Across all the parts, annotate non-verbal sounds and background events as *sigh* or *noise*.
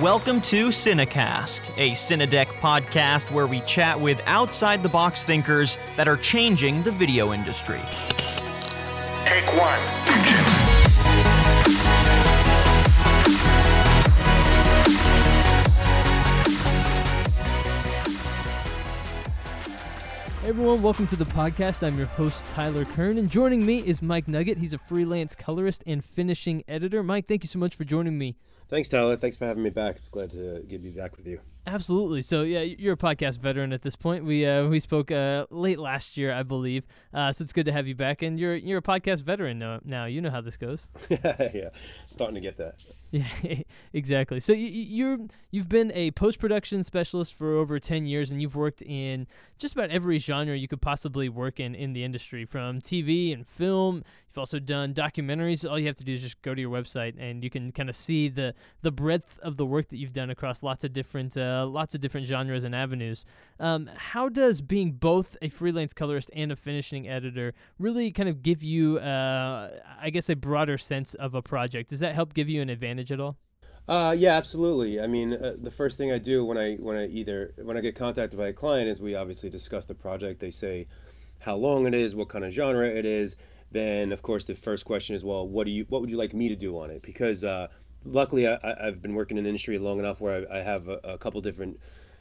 Welcome to Cinecast, a Cinedeck podcast where we chat with outside the box thinkers that are changing the video industry. Take one. Hey everyone, welcome to the podcast. I'm your host, Tyler Kern, and joining me is Mike Nuget. He's a freelance colorist and finishing editor. Mike, thank you so much for joining me. Thanks, Tyler. Thanks for having me back. It's glad to get be back with you. Absolutely. So yeah, you're a podcast veteran at this point. We uh, we spoke uh, late last year, I believe. Uh, so it's good to have you back, and you're you're a podcast veteran now. now. You know how this goes. *laughs* yeah, starting to get that. *laughs* Yeah, exactly. So you, you're you've been a post production specialist for over ten years, and you've worked in just about every genre you could possibly work in in the industry, from TV and film. You've also done documentaries. All you have to do is just go to your website, and you can kind of see the the breadth of the work that you've done across lots of different. Uh, lots of different genres and avenues. Um, how does being both a freelance colorist and a finishing editor really kind of give you, uh, I guess, a broader sense of a project? Does that help give you an advantage at all? Uh, yeah, absolutely. I mean, uh, the first thing I do when I when I either when I get contacted by a client is we obviously discuss the project. They say how long it is, what kind of genre it is. Then, of course, the first question is, well, what do you what would you like me to do on it? Because uh, luckily I, have been working in the industry long enough where I, I have a, a, couple different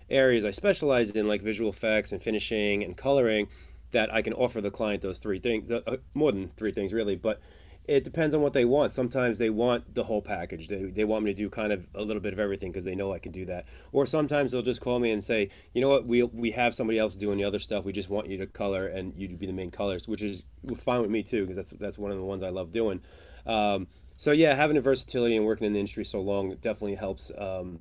areas I specialize in, like visual effects and finishing and coloring, that I can offer the client those three things, uh, uh, more than three things really, but it depends on what they want. Sometimes they want the whole package. They, they want me to do kind of a little bit of everything because they know I can do that. Or sometimes they'll just call me and say, you know what, we, we have somebody else doing the other stuff. We just want you to color and you to be the main colors, which is fine with me too because that's that's one of the ones I love doing. Um, so yeah, having the versatility and working in the industry so long definitely helps. Um,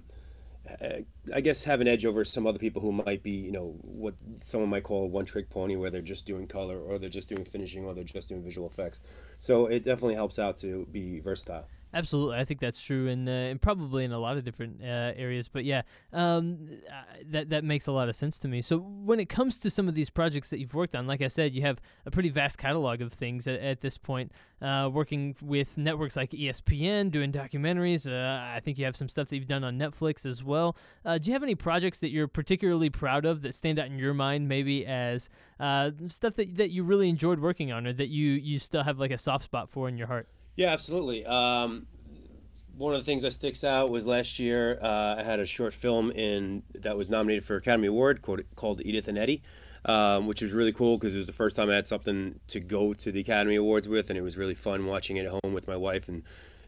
Uh, I guess have an edge over some other people who might be, you know, what someone might call a one-trick pony, where they're just doing color, or they're just doing finishing, or they're just doing visual effects. So it definitely helps out to be versatile. Absolutely, I think that's true, and uh, and probably in a lot of different uh, areas. But yeah, um, uh, that that makes a lot of sense to me. So when it comes to some of these projects that you've worked on, like I said, you have a pretty vast catalog of things at, at this point. Uh, working with networks like ESPN, doing documentaries. Uh, I think you have some stuff that you've done on Netflix as well. Uh, do you have any projects that you're particularly proud of that stand out in your mind, maybe as stuff that that you really enjoyed working on, or that you you still have like a soft spot for in your heart? Yeah, absolutely. Um, one of the things that sticks out was last year uh, I had a short film in that was nominated for Academy Award called, called Edith and Eddie, um, which was really cool because it was the first time I had something to go to the Academy Awards with, and it was really fun watching it at home with my wife and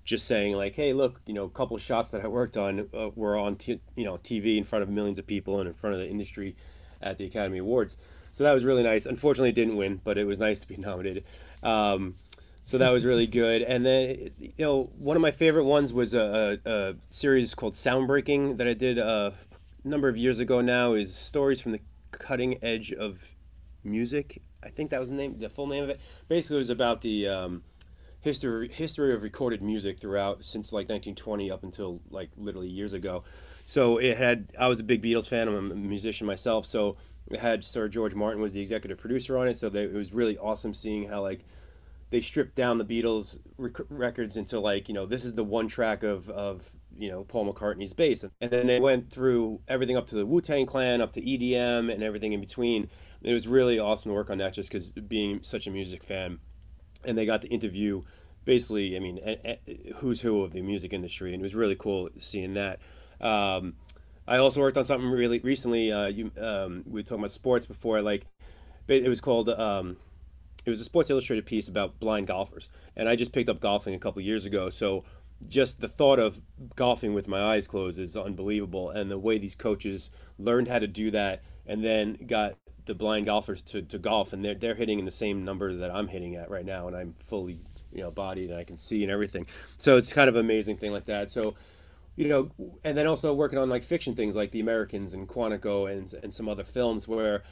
just saying like, hey, look, you know, a couple shots that I worked on uh, were on t- you know TV in front of millions of people and in front of the industry at the Academy Awards. So that was really nice. Unfortunately, it didn't win, but it was nice to be *laughs* nominated. Um, so that was really good. And then, you know, one of my favorite ones was a, a, a series called Soundbreaking that I did a number of years ago now. Is stories from the cutting edge of music. I think that was the name, the full name of it. Basically, it was about the um, history history of recorded music throughout since like 1920 up until like literally years ago. So it had. I was a big Beatles fan. I'm a musician myself. So it had Sir George Martin was the executive producer on it. So they, it was really awesome seeing how like they stripped down the Beatles rec- records into like you know this is the one track of of you know Paul McCartney's bass, and then they went through everything up to the Wu Tang Clan, up to EDM, and everything in between. It was really awesome to work on that, just because being such a music fan, and they got to interview basically, I mean, a, a, who's who of the music industry, and it was really cool seeing that. Um, I also worked on something really recently. Uh, you, um, we were talking about sports before. Like, it was called um, it was a Sports Illustrated piece about blind golfers, and I just picked up golfing a couple years ago. So just the thought of golfing with my eyes closed is unbelievable, and the way these coaches learned how to do that, and then got the blind golfers to, to golf, and they're they're hitting in the same number that I'm hitting at right now, and I'm fully you know bodied and I can see and everything. So it's kind of amazing thing like that. So you know, and then also working on like fiction things like The Americans and Quantico and and some other films where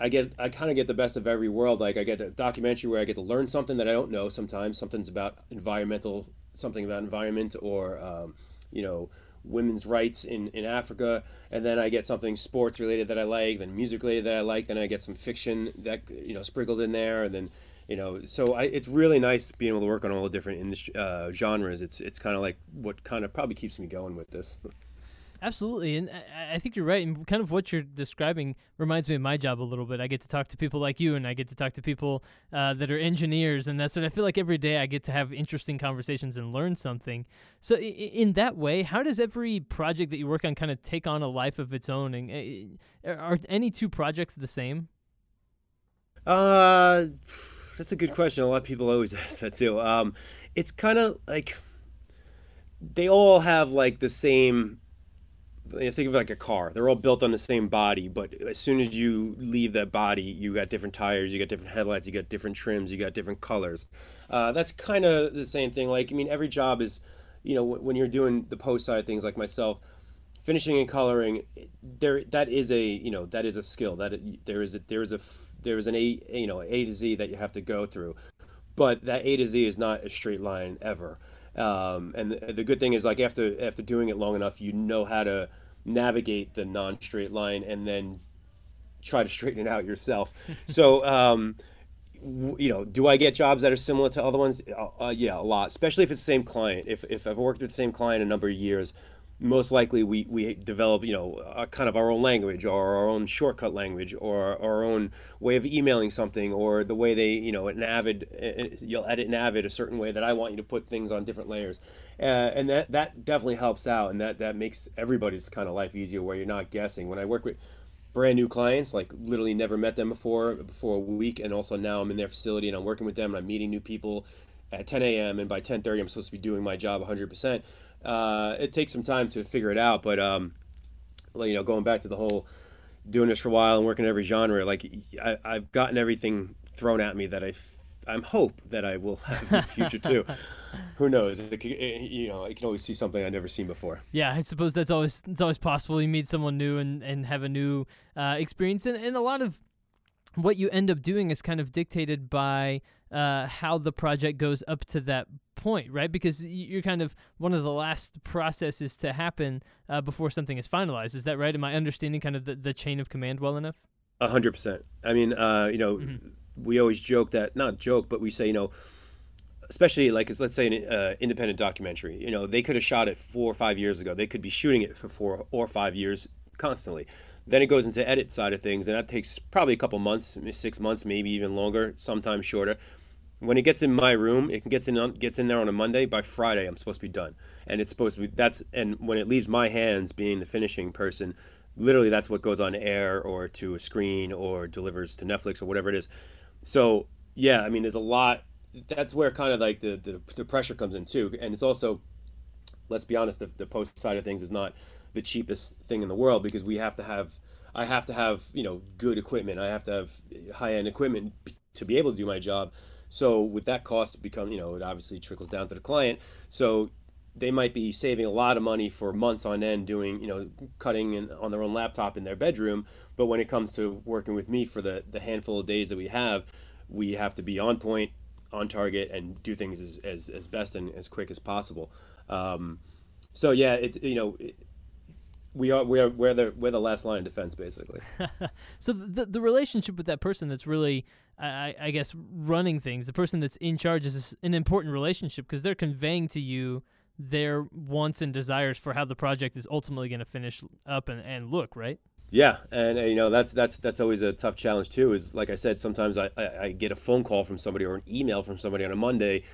I get I kind of get the best of every world. Like I get a documentary where I get to learn something that I don't know. Sometimes something's about environmental, something about environment, or um, you know women's rights in, in Africa, and then I get something sports related that I like, then music related that I like, then I get some fiction that you know sprinkled in there, and then you know so I, it's really nice being able to work on all the different industry uh, genres. It's it's kind of like what kind of probably keeps me going with this. *laughs* Absolutely, and I, think you're right. And kind of what you're describing reminds me of my job a little bit. I get to talk to people like you, and I get to talk to people uh, that are engineers, and that's what I feel like every day I get to have interesting conversations and learn something. So, in that way, how does every project that you work on kind of take on a life of its own? And uh, are any two projects the same? Uh, that's a good question. A lot of people always *laughs* ask that too. Um, it's kind of like they all have like the same think of it like a car. They're all built on the same body, but as soon as you leave that body, you got different tires, you got different headlights, you got different trims, you got different colors. Uh, that's kind of the same thing. Like I mean, every job is, you know, when you're doing the post side things like myself, finishing and coloring, there that is a you know that is a skill that there is a there is a there is an a you know A to Z that you have to go through, but that A to Z is not a straight line ever. Um, and the, the good thing is like after after doing it long enough, you know how to navigate the non-straight line and then try to straighten it out yourself. *laughs* so, um, you know, do I get jobs that are similar to other ones? Uh, uh, yeah, a lot, especially if it's the same client. If, if I've worked with the same client a number of years, most likely we, we develop you know a kind of our own language or our own shortcut language or our own way of emailing something or the way they you know an avid you'll edit an avid a certain way that i want you to put things on different layers uh, and that that definitely helps out and that that makes everybody's kind of life easier where you're not guessing when i work with brand new clients like literally never met them before before a week and also now i'm in their facility and i'm working with them and i'm meeting new people at 10 a.m. and by 10:30 I'm supposed to be doing my job 100%. Uh, it takes some time to figure it out, but um, you know, going back to the whole doing this for a while and working every genre, like I, I've gotten everything thrown at me that I I'm hope that I will *laughs* have in the future too. *laughs* Who knows? It, it, you know, I can always see something I've never seen before. Yeah, I suppose that's always it's always possible. You meet someone new and, and have a new uh, experience, and, and a lot of what you end up doing is kind of dictated by uh, how the project goes up to that point, right? Because you're kind of one of the last processes to happen uh, before something is finalized. Is that right? Am I understanding kind of the, the chain of command well enough? A hundred percent. I mean, uh, you know, mm-hmm. we always joke that not joke, but we say, you know, especially like it's, let's say an uh, independent documentary. You know, they could have shot it four or five years ago. They could be shooting it for four or five years constantly. Then it goes into edit side of things, and that takes probably a couple months, six months, maybe even longer, sometimes shorter. When it gets in my room, it gets in gets in there on a Monday. By Friday, I'm supposed to be done, and it's supposed to be that's and when it leaves my hands, being the finishing person, literally that's what goes on air or to a screen or delivers to Netflix or whatever it is. So yeah, I mean, there's a lot. That's where kind of like the the, the pressure comes in too, and it's also, let's be honest, the, the post side of things is not the cheapest thing in the world because we have to have I have to have you know good equipment. I have to have high end equipment to be able to do my job. So with that cost become, you know, it obviously trickles down to the client. So they might be saving a lot of money for months on end doing, you know, cutting in, on their own laptop in their bedroom. But when it comes to working with me for the, the handful of days that we have, we have to be on point, on target, and do things as, as, as best and as quick as possible. Um, so yeah, it, you know, it, we are we are we're the we're the last line of defense basically. *laughs* so the the relationship with that person that's really I, I guess running things, the person that's in charge is an important relationship because they're conveying to you their wants and desires for how the project is ultimately going to finish up and, and look, right? Yeah, and uh, you know that's that's that's always a tough challenge too. Is like I said, sometimes I, I, I get a phone call from somebody or an email from somebody on a Monday.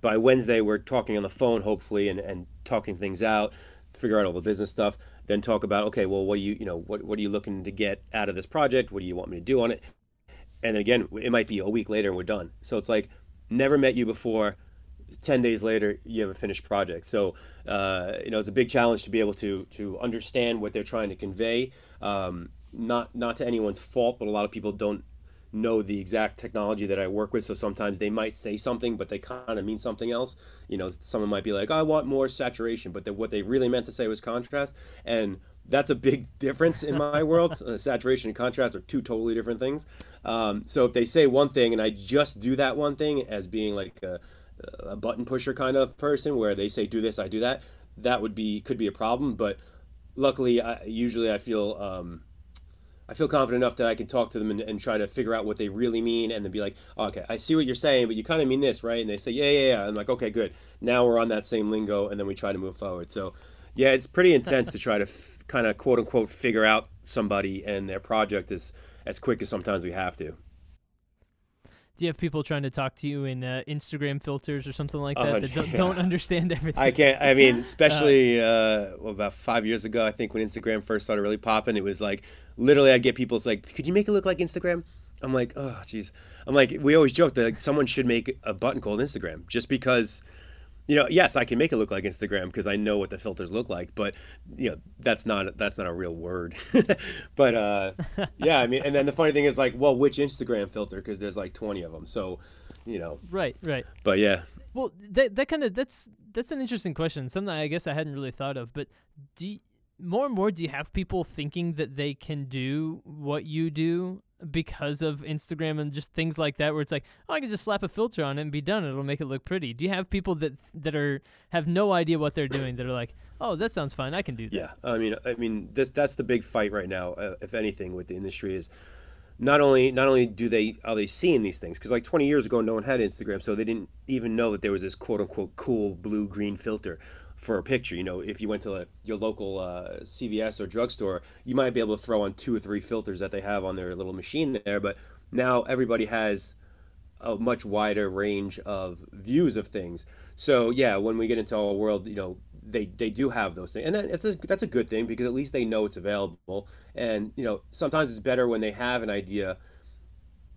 By Wednesday, we're talking on the phone, hopefully, and, and talking things out, figure out all the business stuff. Then talk about okay, well, what do you you know what what are you looking to get out of this project? What do you want me to do on it? and then again it might be a week later and we're done so it's like never met you before 10 days later you have a finished project so uh, you know it's a big challenge to be able to to understand what they're trying to convey um, not not to anyone's fault but a lot of people don't know the exact technology that I work with so sometimes they might say something but they kind of mean something else you know someone might be like I want more saturation but the, what they really meant to say was contrast and that's a big *laughs* difference in my world. Uh, saturation and contrast are two totally different things. Um, so if they say one thing and I just do that one thing as being like a, a, button pusher kind of person, where they say do this, I do that, that would be could be a problem. But luckily, I, usually I feel um, I feel confident enough that I can talk to them and, and try to figure out what they really mean and then be like, oh, okay, I see what you're saying, but you kind of mean this, right? And they say, yeah, yeah, yeah. I'm like, okay, good. Now we're on that same lingo, and then we try to move forward. So, yeah, it's pretty intense to try to f- kind of quote unquote figure out somebody and their project as as quick as sometimes we have to. Do you have people trying to talk to you in uh, Instagram filters or something like that Oh, that don't, *laughs* yeah. don't understand everything? I can't. I mean, *laughs* especially uh, well, about five years ago, I think when Instagram first started really popping, it was like literally I'd get people. It's like, could you make it look like Instagram? I'm like, oh, jeez. I'm like, we always joke that like, someone should make a button called Instagram, just because, you know, yes, I can make it look like Instagram because I know what the filters look like, but you know, that's not that's not a real word. *laughs* but uh, *laughs* yeah, I mean, and then the funny thing is like, well, which Instagram filter? Because there's like 20 of them, so you know. right, right. But yeah, Well, that that kind of that's that's an interesting question. Something I guess I hadn't really thought of. But do you, more and more do you have people thinking that they can do what you do because of Instagram and just things like that, where it's like, oh, I can just slap a filter on it and be done. It'll make it look pretty. Do you have people that that are have no idea what they're doing that are like, oh, that sounds fine. I can do that. Yeah, I mean, I mean, this that's the big fight right now. Uh, if anything, with the industry is not only not only do they are they seeing these things because like 20 years ago, no one had Instagram, so they didn't even know that there was this quote unquote cool blue green filter for a picture. You know, if you went to like, your local uh, CVS or drugstore, you might be able to throw on two or three filters that they have on their little machine there. But now everybody has a much wider range of views of things. So yeah, when we get into our world, you know, they they do have those things, and that's a, that's a good thing because at least they know it's available. And you know, sometimes it's better when they have an idea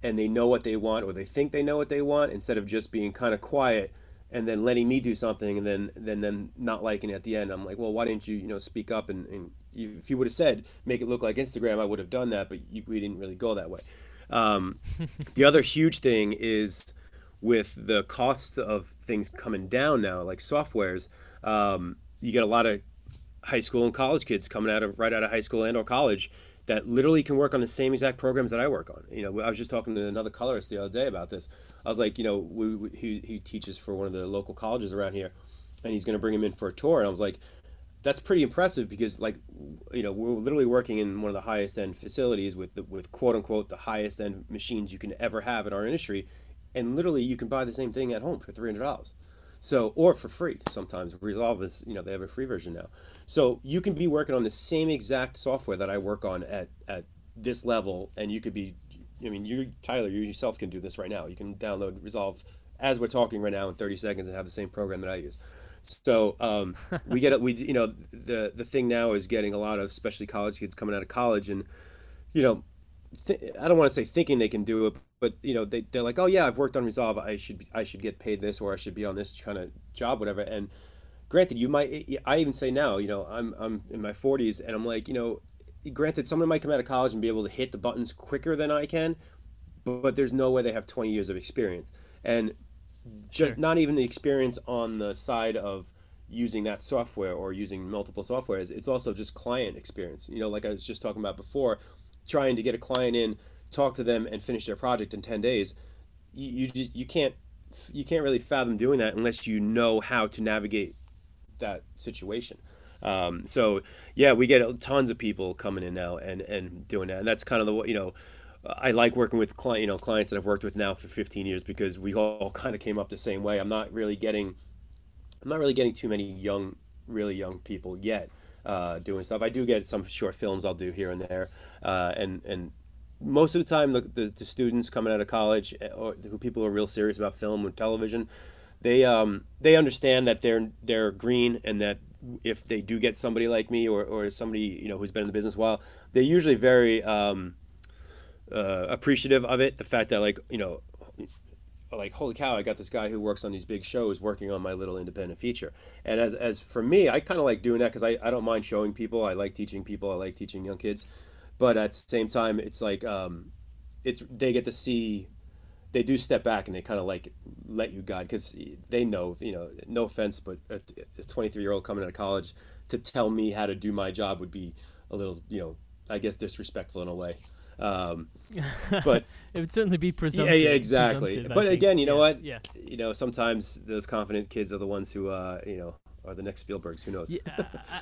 and they know what they want or they think they know what they want instead of just being kind of quiet and then letting me do something and then then then not liking it at the end. I'm like, well, why didn't you you know speak up and, and you, if you would have said make it look like Instagram, I would have done that, but you, we didn't really go that way. Um, *laughs* the other huge thing is with the costs of things coming down now, like softwares. Um, you get a lot of high school and college kids coming out of right out of high school and or college that literally can work on the same exact programs that I work on. You know, I was just talking to another colorist the other day about this. I was like, you know, we, we, he, he teaches for one of the local colleges around here, and he's going to bring him in for a tour. And I was like, that's pretty impressive because, like, you know, we're literally working in one of the highest end facilities with the, with quote unquote the highest end machines you can ever have in our industry, and literally you can buy the same thing at home for three hundred dollars. So, or for free sometimes. Resolve is, you know, they have a free version now. So you can be working on the same exact software that I work on at, at this level, and you could be, I mean, you, Tyler, you yourself can do this right now. You can download Resolve as we're talking right now in 30 seconds and have the same program that I use. So um, *laughs* we get, we, you know, the the thing now is getting a lot of, especially college kids coming out of college, and you know, th- I don't want to say thinking they can do it, but you know, they they're like, oh yeah, I've worked on Resolve. I should be, I should get paid this, or I should be on this kind of job, whatever. And granted, you might. I even say now, you know, I'm I'm in my 40s, and I'm like, you know, granted, someone might come out of college and be able to hit the buttons quicker than I can, but, but there's no way they have 20 years of experience, and just not even the experience on the side of using that software or using multiple softwares it's also just client experience you know like i was just talking about before trying to get a client in talk to them and finish their project in 10 days you you, you can't you can't really fathom doing that unless you know how to navigate that situation um, so yeah we get tons of people coming in now and and doing that and that's kind of the you know I like working with client, you know, clients that I've worked with now for 15 years because we all kind of came up the same way. I'm not really getting, I'm not really getting too many young, really young people yet uh, doing stuff. I do get some short films I'll do here and there, uh, and and most of the time the, the, the students coming out of college eh, or who people are real serious about film and television, they um they understand that they're they're green and that if they do get somebody like me or, or somebody you know who's been in the business a while, they're usually very um, uh, appreciative of it. The fact that like you know, like holy cow, I got this guy who works on these big shows working on my little independent feature. And as as for me, I kind of like doing that because I I don't mind showing people. I like teaching people. I like teaching young kids, but at the same time, it's like um, it's they get to see. They do step back and they kind of like let you guide because they know, you know, no offense, but a 23 year old coming out of college to tell me how to do my job would be a little, you know, I guess disrespectful in a way. Um, *laughs* but it would certainly be yeah, presumptive. yeah, exactly. presumptive, But think. again, you know Yeah, what? Yeah. You know, sometimes those confident kids are the ones who, uh, you know, are the next Spielbergs. Who knows? Yeah, *laughs*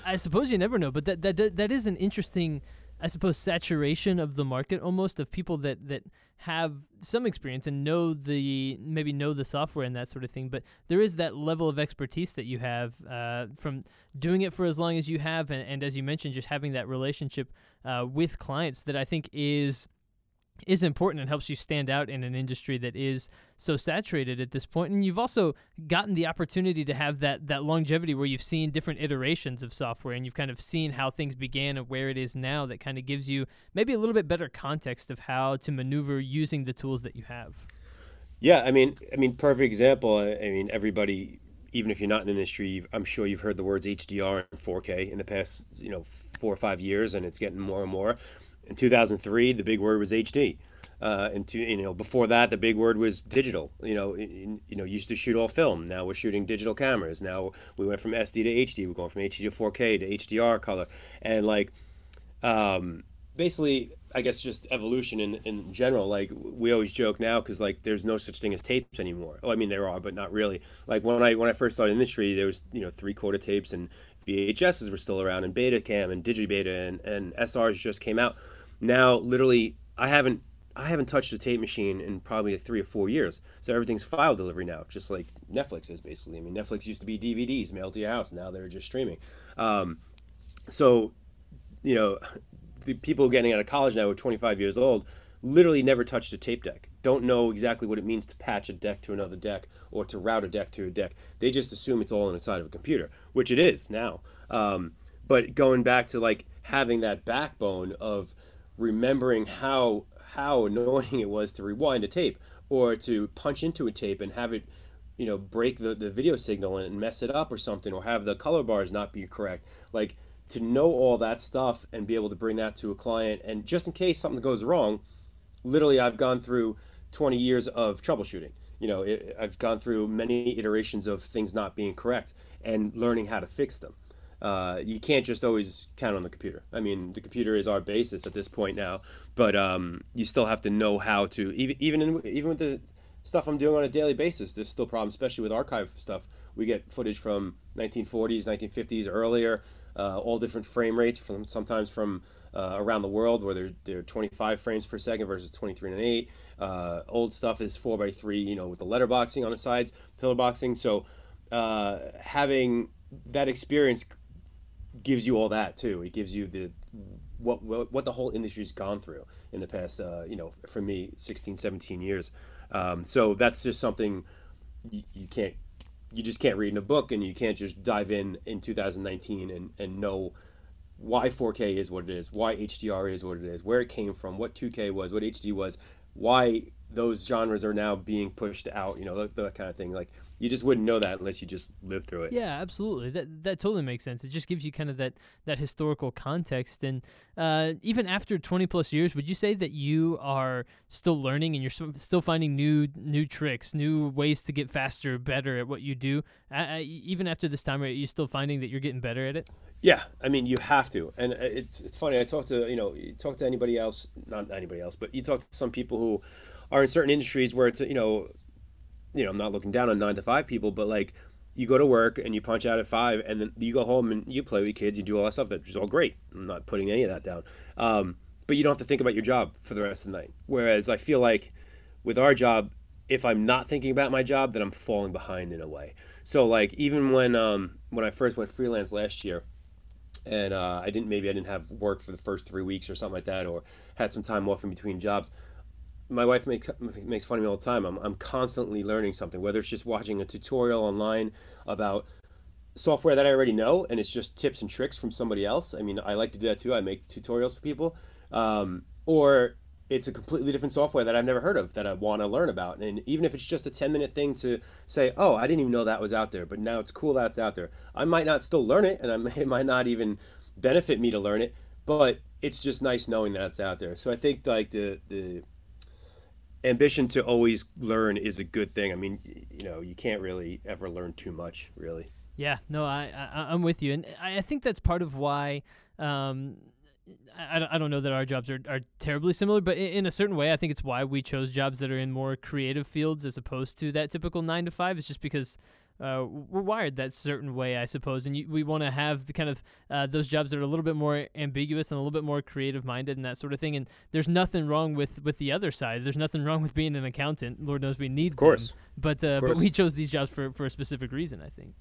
I, I suppose you never know, but that that- that is an interesting I suppose saturation of the market almost of people that that have some experience and know the maybe know the software and that sort of thing but there is that level of expertise that you have uh, from doing it for as long as you have and, and as you mentioned just having that relationship uh, with clients that i think is is important and helps you stand out in an industry that is so saturated at this point. And you've also gotten the opportunity to have that that longevity where you've seen different iterations of software and you've kind of seen how things began and where it is now that kind of gives you maybe a little bit better context of how to maneuver using the tools that you have. Yeah i mean i mean perfect example i mean everybody even if you're not in the industry i'm sure you've heard the words hdr and 4k in the past you know four or five years and it's getting more and more in 2003, the big word was HD. Uh, and to, you know, before that, the big word was digital. You know, in, you know, used to shoot all film. Now we're shooting digital cameras. Now we went from SD to HD. We're going from HD to 4K to HDR color, and like, um, basically, I guess just evolution in in general. Like we always joke now because like there's no such thing as tapes anymore. Oh, I mean there are, but not really. Like when I when I first started in the industry, there was you know three quarter tapes and VHSs were still around and Betacam and Digibeta and and SRs just came out now literally I haven't I haven't touched a tape machine in probably like three or four years. So everything's file delivery now, just like Netflix is basically. I mean, Netflix used to be DVDs mailed to your house. Now they're just streaming. Um, so, you know, the people getting out of college now who are 25 years old literally never touched a tape deck. Don't know exactly what it means to patch a deck to another deck or to route a deck to a deck. They just assume it's all inside of a computer, which it is now. Um, but going back to like having that backbone of remembering how how annoying it was to rewind a tape or to punch into a tape and have it you know break the, the video signal and mess it up or something or have the color bars not be correct. Like to know all that stuff and be able to bring that to a client and just in case something goes wrong literally i've gone through 20 years of troubleshooting. You know it, i've gone through many iterations of things not being correct and learning how to fix them uh, you can't just always count on the computer. I mean, the computer is our basis at this point now, but um, you still have to know how to even even in, even with the stuff I'm doing on a daily basis. There's still problems, especially with archive stuff. We get footage from 1940s, 1950s, earlier, uh, all different frame rates from sometimes from uh, around the world where they're, they're 25 frames per second versus 23 and 8. Uh, old stuff is 4 by 3 you know, with the letterboxing on the sides, pillar boxing. So uh, having that experience gives you all that too. It gives you the what what, what the whole industry's gone through in the past uh, you know for me 16 17 years um, so that's just something you, you can't you just can't read in a book and you can't just dive in in 2019 and, and know why 4K is what it is, why HDR is what it is, where it came from, what 2K was, what HD was, why those genres are now being pushed out, you know, that, that kind of thing. Like you just wouldn't know that unless you just lived through it. Yeah, absolutely. That that totally makes sense. It just gives you kind of that that historical context. And uh, even after twenty plus years, would you say that you are still learning and you're still finding new new tricks, new ways to get faster, better at what you do? Uh, even after this time, are you still finding that you're getting better at it? Yeah, I mean you have to, and it's it's funny. I talk to you know you talk to anybody else, not anybody else, but you talk to some people who are in certain industries where it's you know you know, I'm not looking down on nine to five people, but like you go to work and you punch out at five, and then you go home and you play with kids, you do all that stuff. That's all great. I'm not putting any of that down. Um, but you don't have to think about your job for the rest of the night. Whereas I feel like with our job, if I'm not thinking about my job, then I'm falling behind in a way. So like even when um, when I first went freelance last year, and uh, I didn't maybe I didn't have work for the first three weeks or something like that, or had some time off in between jobs my wife makes makes fun of me all the time. I'm, I'm constantly learning something, whether it's just watching a tutorial online about software that I already know, and it's just tips and tricks from somebody else. I mean, I like to do that too. I make tutorials for people, um, or it's a completely different software that I've never heard of that I want to learn about. And even if it's just a 10 minute thing to say, oh, I didn't even know that was out there, but now it's cool that it's out there. I might not still learn it, and I *laughs* may, it might not even benefit me to learn it, but it's just nice knowing that it's out there. So I think like the the ambition to always learn is a good thing. I mean, you know, you can't really ever learn too much, really. Yeah, no, I, I am with you, and I, I think that's part of why. Um, I, I don't know that our jobs are, are terribly similar, but in a certain way, I think it's why we chose jobs that are in more creative fields as opposed to that typical nine to five. It's just because uh, we're wired that certain way, I suppose, and you, we want to have the kind of uh, those jobs that are a little bit more ambiguous and a little bit more creative minded and that sort of thing. And there's nothing wrong with with the other side. There's nothing wrong with being an accountant. Lord knows we need of course, them. but uh, course. but we chose these jobs for for a specific reason, I think.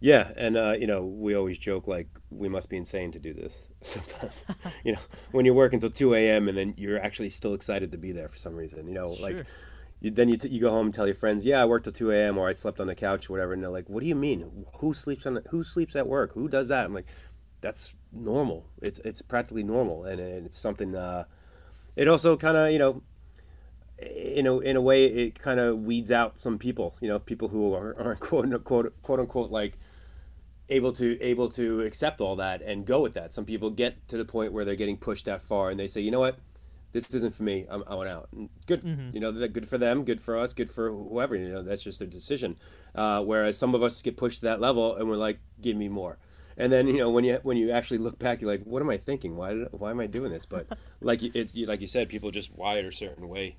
Yeah, and uh, you know, we always joke like we must be insane to do this *laughs* sometimes. *laughs* you know, when you're working till two a.m. and then you're actually still excited to be there for some reason. You know, like Sure. You, then you, t- you go home and tell your friends, "Yeah, I worked till two a.m. or I slept on the couch, or whatever." And they're like, "What do you mean? Who sleeps on? The, who sleeps at work? Who does that?" I'm like, "That's normal. It's it's practically normal, and, and it's something." Uh, it also kind of you know in a, in a way it kind of weeds out some people you know people who are, aren't quote unquote quote unquote like able to able to accept all that and go with that some people get to the point where they're getting pushed that far and they say you know what this isn't for me i'm, I want out. And good you know that good for them good for us good for whoever you know that's just their decision. Uh, whereas some of us get pushed to that level and we're like give me more. And then you know when you when you actually look back you're like what am i thinking? Why did, why am i doing this? But *laughs* like you- it, you like you said people just wired a certain way.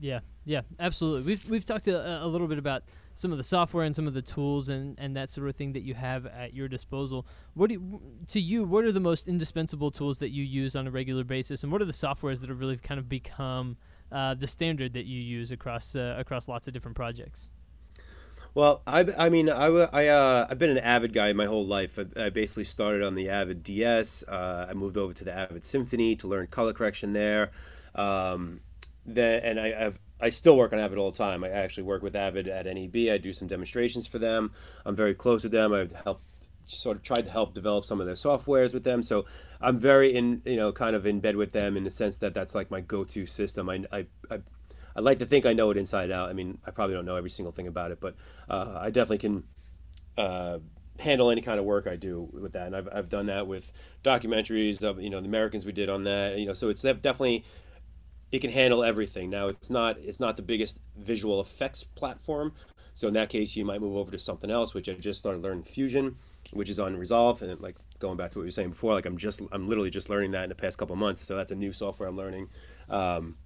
Yeah, yeah, absolutely. We've we've talked a, a little bit about some of the software and some of the tools and, and that sort of thing that you have at your disposal. What you, to you? What are the most indispensable tools that you use on a regular basis, and what are the softwares that have really kind of become uh, the standard that you use across uh, across lots of different projects? Well, I, I mean, I, I, uh, I've been an Avid guy my whole life. I, I basically started on the Avid DS. Uh, I moved over to the Avid Symphony to learn color correction there. Um, then, and I, I've, I still work on Avid all the time. I actually work with Avid at NAB. I do some demonstrations for them. I'm very close with them. I've helped sort of tried to help develop some of their softwares with them. So I'm very in, you know, kind of in bed with them in the sense that that's like my go-to system. I, I, I I like to think I know it inside out. I mean, I probably don't know every single thing about it, but uh, I definitely can uh, handle any kind of work I do with that. And I've, I've done that with documentaries of, you know, the Americans we did on that, you know, so it's definitely, it can handle everything. Now it's not, it's not the biggest visual effects platform. So in that case, you might move over to something else, which I just started learning Fusion, which is on Resolve. And like going back to what you were saying before, like I'm just, I'm literally just learning that in the past couple months. So that's a new software I'm learning. Um,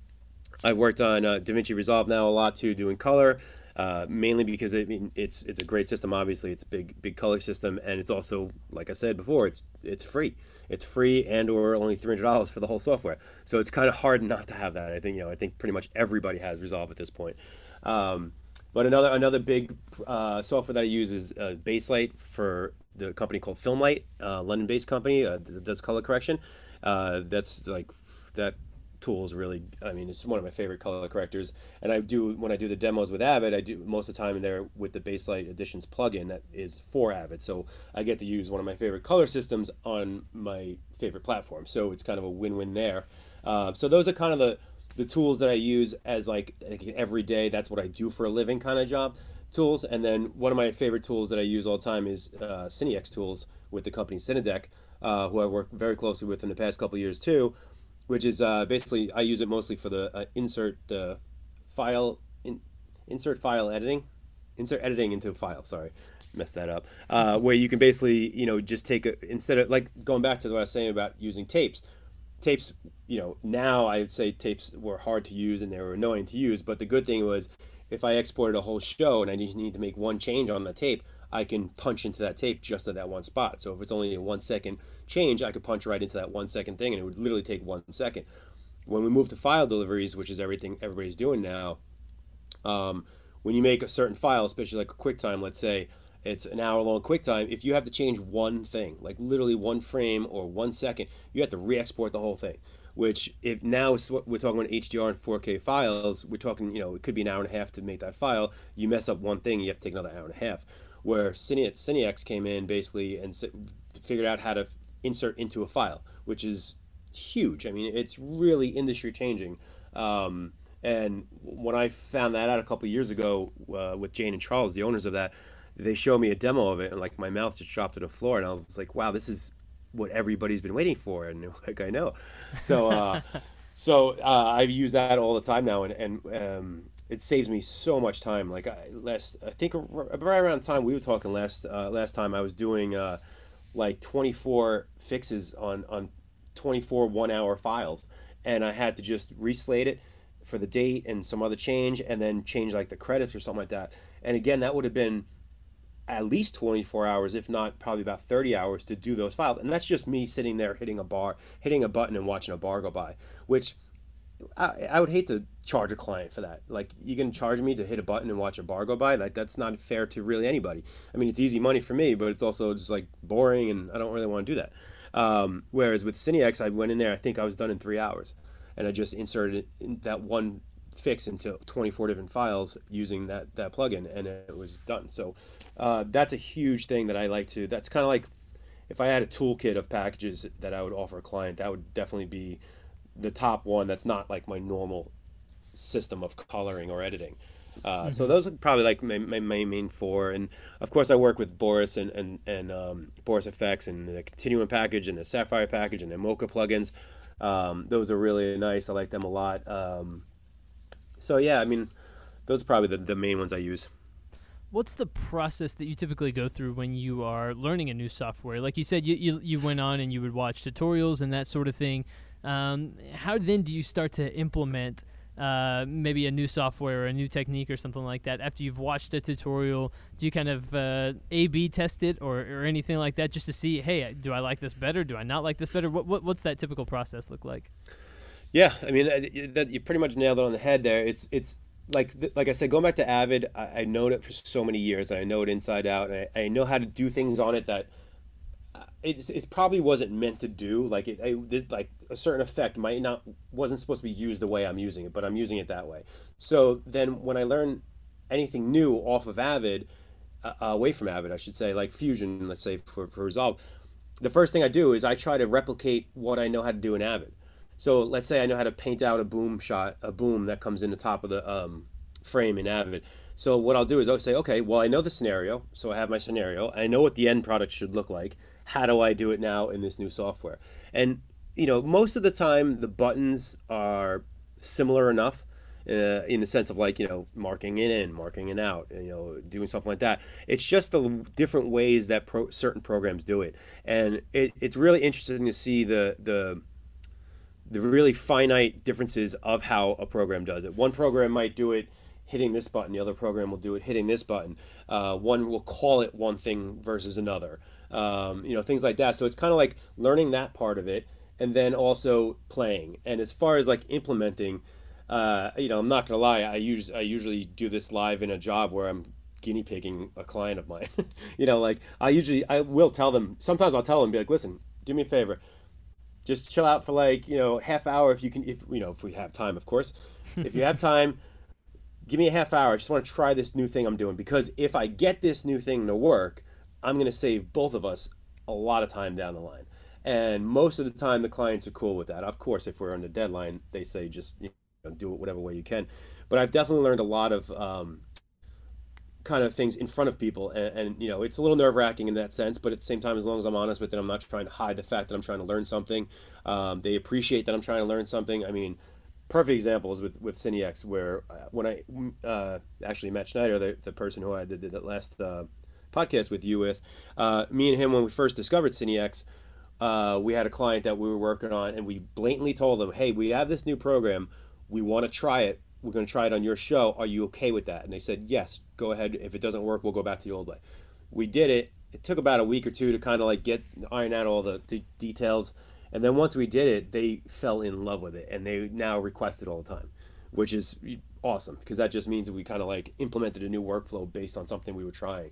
I worked on uh, DaVinci Resolve now a lot too, doing color, uh, mainly because I mean it's it's a great system. Obviously, it's a big big color system, and it's also like I said before, it's it's free. It's free and or only three hundred dollars for the whole software. So it's kind of hard not to have that. I think you know I think pretty much everybody has Resolve at this point. Um, but another another big uh, software that I use is uh, Baselight for the company called Filmlight, uh, London-based company uh, that does color correction. That's like that tool is really i mean it's one of my favorite color correctors. And i do when i do the demos with avid i do most of the time there with the baselight editions plugin that is for avid. So i get to use one of my favorite color systems on my favorite platform. So it's kind of a win-win there. Uh, so those are kind of the the tools that i use as like, like every day that's what i do for a living kind of job tools. And then one of my favorite tools that i use all the time is uh, cineXtools with the company cinedeck uh, who i worked very closely with in the past couple years too which is uh, basically I use it mostly for the uh, insert the file in, insert file editing, insert editing into a file. Sorry, messed that up. Uh, where you can basically you know just take a instead of like going back to what I was saying about using tapes. Tapes, you know, now I would say tapes were hard to use and they were annoying to use. But the good thing was, if I exported a whole show and I just need to make one change on the tape, I can punch into that tape just at that one spot. So if it's only a one second change, I could punch right into that one second thing and it would literally take one second. When we move to file deliveries, which is everything everybody's doing now, um, when you make a certain file, especially like a QuickTime, let's say it's an hour long QuickTime, if you have to change one thing, like literally one frame or one second, you have to re export the whole thing. Which, if now we're talking about HDR and 4K files, we're talking, you know, it could be an hour and a half to make that file. You mess up one thing, you have to take another hour and a half where Cine, Cinex came in basically and figured out how to insert into a file, which is huge. I mean, it's really industry changing. Um, and when I found that out a couple years ago uh, with Jane and Charles, the owners of that, they showed me a demo of it, and like my mouth just dropped to the floor, and I was like, "Wow, this is what everybody's been waiting for." And *laughs* like I know, so uh, *laughs* so uh, I use that all the time now, and and um, it saves me so much time. Like I last, I think right around the time we were talking last uh, last time, I was doing uh, like twenty four fixes on on twenty four one hour files, and I had to just reslate it for the date and some other change, and then change like the credits or something like that. And again, that would have been at least 24 hours, if not probably about 30 hours to do those files. And that's just me sitting there hitting a bar, hitting a button and watching a bar go by, which I, I would hate to charge a client for that. Like you can charge me to hit a button and watch a bar go by. Like that's not fair to really anybody. I mean, it's easy money for me, but it's also just like boring and I don't really want to do that. Um, whereas with Cinex, I went in there, I think I was done in three hours and I just inserted in that one fix into 24 different files using that that plugin and it was done so uh, that's a huge thing that i like to that's kind of like if i had a toolkit of packages that i would offer a client that would definitely be the top one that's not like my normal system of coloring or editing uh, mm-hmm. so those are probably like my, my, my, main four and of course i work with boris and, and, and um, boris FX and the continuum package and the sapphire package and the mocha plugins um, those are really nice i like them a lot um, so yeah, I mean, those are probably the, the main ones I use. What's the process that you typically go through when you are learning a new software? Like you said, you, you, you went on and you would watch tutorials and that sort of thing. Um, how then do you start to implement uh, maybe a new software or a new technique or something like that after you've watched a tutorial? Do you kind of uh, A/B test it or, or anything like that just to see, hey, do I like this better? Do I not like this better? What, what what's that typical process look like? Yeah, I mean that you pretty much nailed it on the head there. It's it's like like I said, going back to Avid, I, I know it for so many years. I know it inside out, and I, I know how to do things on it that it, it probably wasn't meant to do. Like it, it, like a certain effect might not wasn't supposed to be used the way I'm using it, but I'm using it that way. So then when I learn anything new off of Avid, uh, away from Avid, I should say, like Fusion, let's say for, for Resolve, the first thing I do is I try to replicate what I know how to do in Avid. So let's say I know how to paint out a boom shot, a boom that comes in the top of the um, frame in Avid. So what I'll do is I'll say, okay, well I know the scenario, so I have my scenario. I know what the end product should look like. How do I do it now in this new software? And you know, most of the time the buttons are similar enough. Uh, in the sense of like you know marking it in marking it out you know doing something like that it's just the different ways that pro- certain programs do it and it, it's really interesting to see the the the really finite differences of how a program does it. One program might do it hitting this button, the other program will do it hitting this button. Uh, one will call it one thing versus another. Um, you know, things like that. So it's kind of like learning that part of it and then also playing. And as far as like implementing, uh, you know, I'm not gonna lie. I use I usually do this live in a job where I'm guinea pigging a client of mine. *laughs* you know, like I usually I will tell them. Sometimes I'll tell them, be like, listen, do me a favor just chill out for like you know half hour if you can if you know if we have time of course *laughs* if you have time give me a half hour i just want to try this new thing i'm doing because if i get this new thing to work i'm going to save both of us a lot of time down the line. And most of the time the clients are cool with that. Of course if we're on the deadline they say just you know, do it whatever way you can. But i've definitely learned a lot of um, kind of things in front of people. And, and you know it's a little nerve-wracking in that sense but at the same time as long as i'm honest with it i'm not trying to hide the fact that i'm trying to learn something. Um, they appreciate that i'm trying to learn something. I mean perfect example is with with cinex where uh, when i uh, actually met schneider the, the person who i did the last uh, podcast with you with uh, me and him when we first discovered cinex uh, we had a client that we were working on and we blatantly told them hey we have this new program we want to try it we're going to try it on your show. Are you okay with that? And they said, yes, go ahead. If it doesn't work, we'll go back to the old way. We did it. It took about a week or two to kind of like get iron out all the, the details. And then once we did it, they fell in love with it and they now request it all the time, which is awesome because that just means that we kind of like implemented a new workflow based on something we were trying.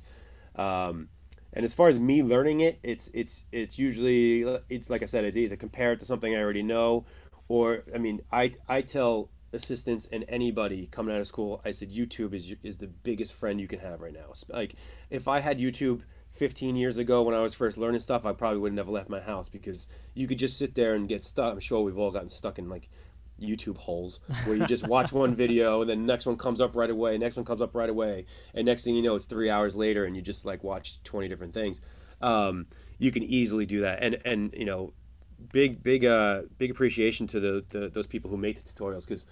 Um, and as far as me learning it, it's it's it's usually it's like I said, it's either compare it to something I already know, or I mean, I I tell assistants and anybody coming out of school, I said YouTube is is the biggest friend you can have right now. Like if I had YouTube 15 years ago when I was first learning stuff, I probably would have left my house because you could just sit there and get stuck. I'm sure we've all gotten stuck in like YouTube holes where you just watch one video and then next one comes up right away, next one comes up right away, and next thing you know, it's three hours later and you just like watch 20 different things. Um, you can easily do that, and and you know, big big uh big appreciation to the, the those people who make the tutorials because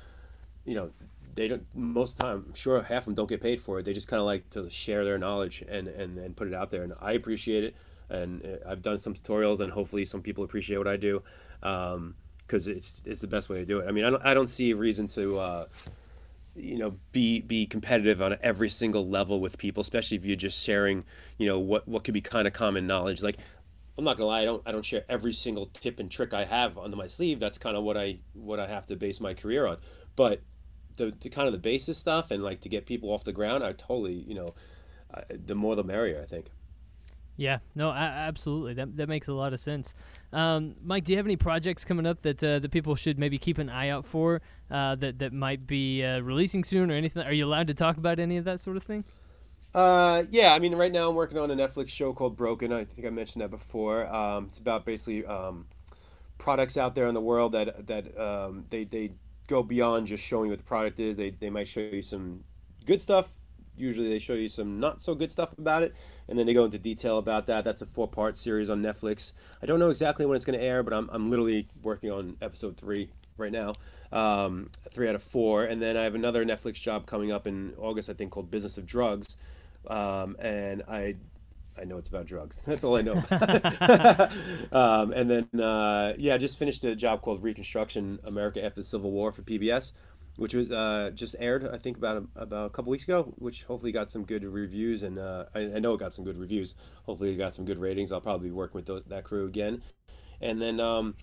you know, they don't most of the time. I'm sure half of them don't get paid for it. They just kind of like to share their knowledge and, and and put it out there. And I appreciate it. And uh, I've done some tutorials, and hopefully some people appreciate what I do, because it's it's the best way to do it. I mean, I don't I don't see a reason to. Uh, you know be be competitive on every single level with people especially if you're just sharing you know what what could be kind of common knowledge like i'm not gonna lie i don't i don't share every single tip and trick i have under my sleeve that's kind of what i what i have to base my career on but the, the kind of the basis stuff and like to get people off the ground i totally you know I, the more the merrier i think Yeah, no, a- absolutely. That that makes a lot of sense. Um, Mike, do you have any projects coming up that uh, that people should maybe keep an eye out for uh, that that might be uh, releasing soon or anything? Are you allowed to talk about any of that sort of thing? Uh, yeah, I mean, right now I'm working on a Netflix show called Broken. I think I mentioned that before. Um, it's about basically um, products out there in the world that that um, they they go beyond just showing you what the product is. They they might show you some good stuff. Usually they show you some not so good stuff about it, and then they go into detail about that. That's a four part series on Netflix. I don't know exactly when it's going to air, but I'm I'm literally working on episode three right now. Um, three out of four, and then I have another Netflix job coming up in August. I think called Business of Drugs um, and I I know it's about drugs. *laughs* That's all I know. *laughs* um, and then uh, yeah, I just finished a job called Reconstruction America After the Civil War for PBS, which was uh, just aired I think about a, about a couple weeks ago, which hopefully got some good reviews and uh, I, I know it got some good reviews. Hopefully it got some good ratings. I'll probably be working with those, that crew again. And then um,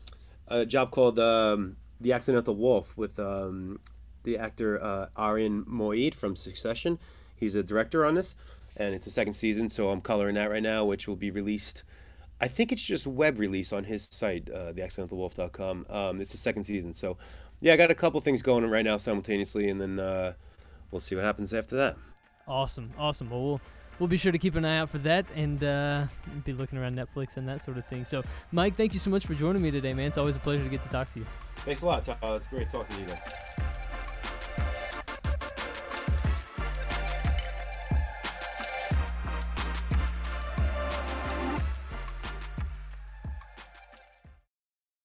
a job called um, The Accidental Wolf with um, the actor uh, Arian Moayed from Succession. He's a director on this, and it's the second season, so I'm coloring that right now, which will be released. I think it's just web release on his site, uh, theaccidentalwolf.com. Um, it's the second season, so yeah, I got a couple things going right now simultaneously, and then uh, we'll see what happens after that. Awesome, awesome. Well, we'll we'll be sure to keep an eye out for that and uh, be looking around Netflix and that sort of thing. So, Mike, thank you so much for joining me today, man. It's always a pleasure to get to talk to you. Thanks a lot, Tyler. It's great talking to you. Guys.